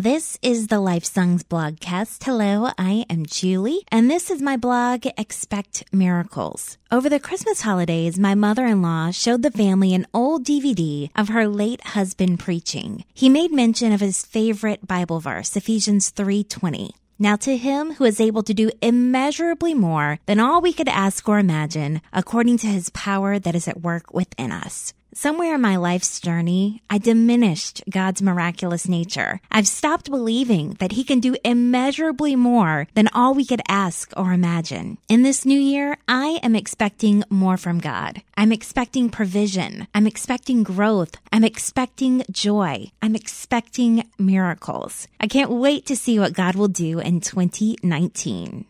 This is the Life Songs blogcast. Hello, I am Julie, and this is my blog, Expect Miracles. Over the Christmas holidays, my mother-in-law showed the family an old DVD of her late husband preaching. He made mention of his favorite Bible verse, Ephesians 3:20. Now to him who is able to do immeasurably more than all we could ask or imagine, according to his power that is at work within us. Somewhere in my life's journey, I diminished God's miraculous nature. I've stopped believing that He can do immeasurably more than all we could ask or imagine. In this new year, I am expecting more from God. I'm expecting provision. I'm expecting growth. I'm expecting joy. I'm expecting miracles. I can't wait to see what God will do in 2019.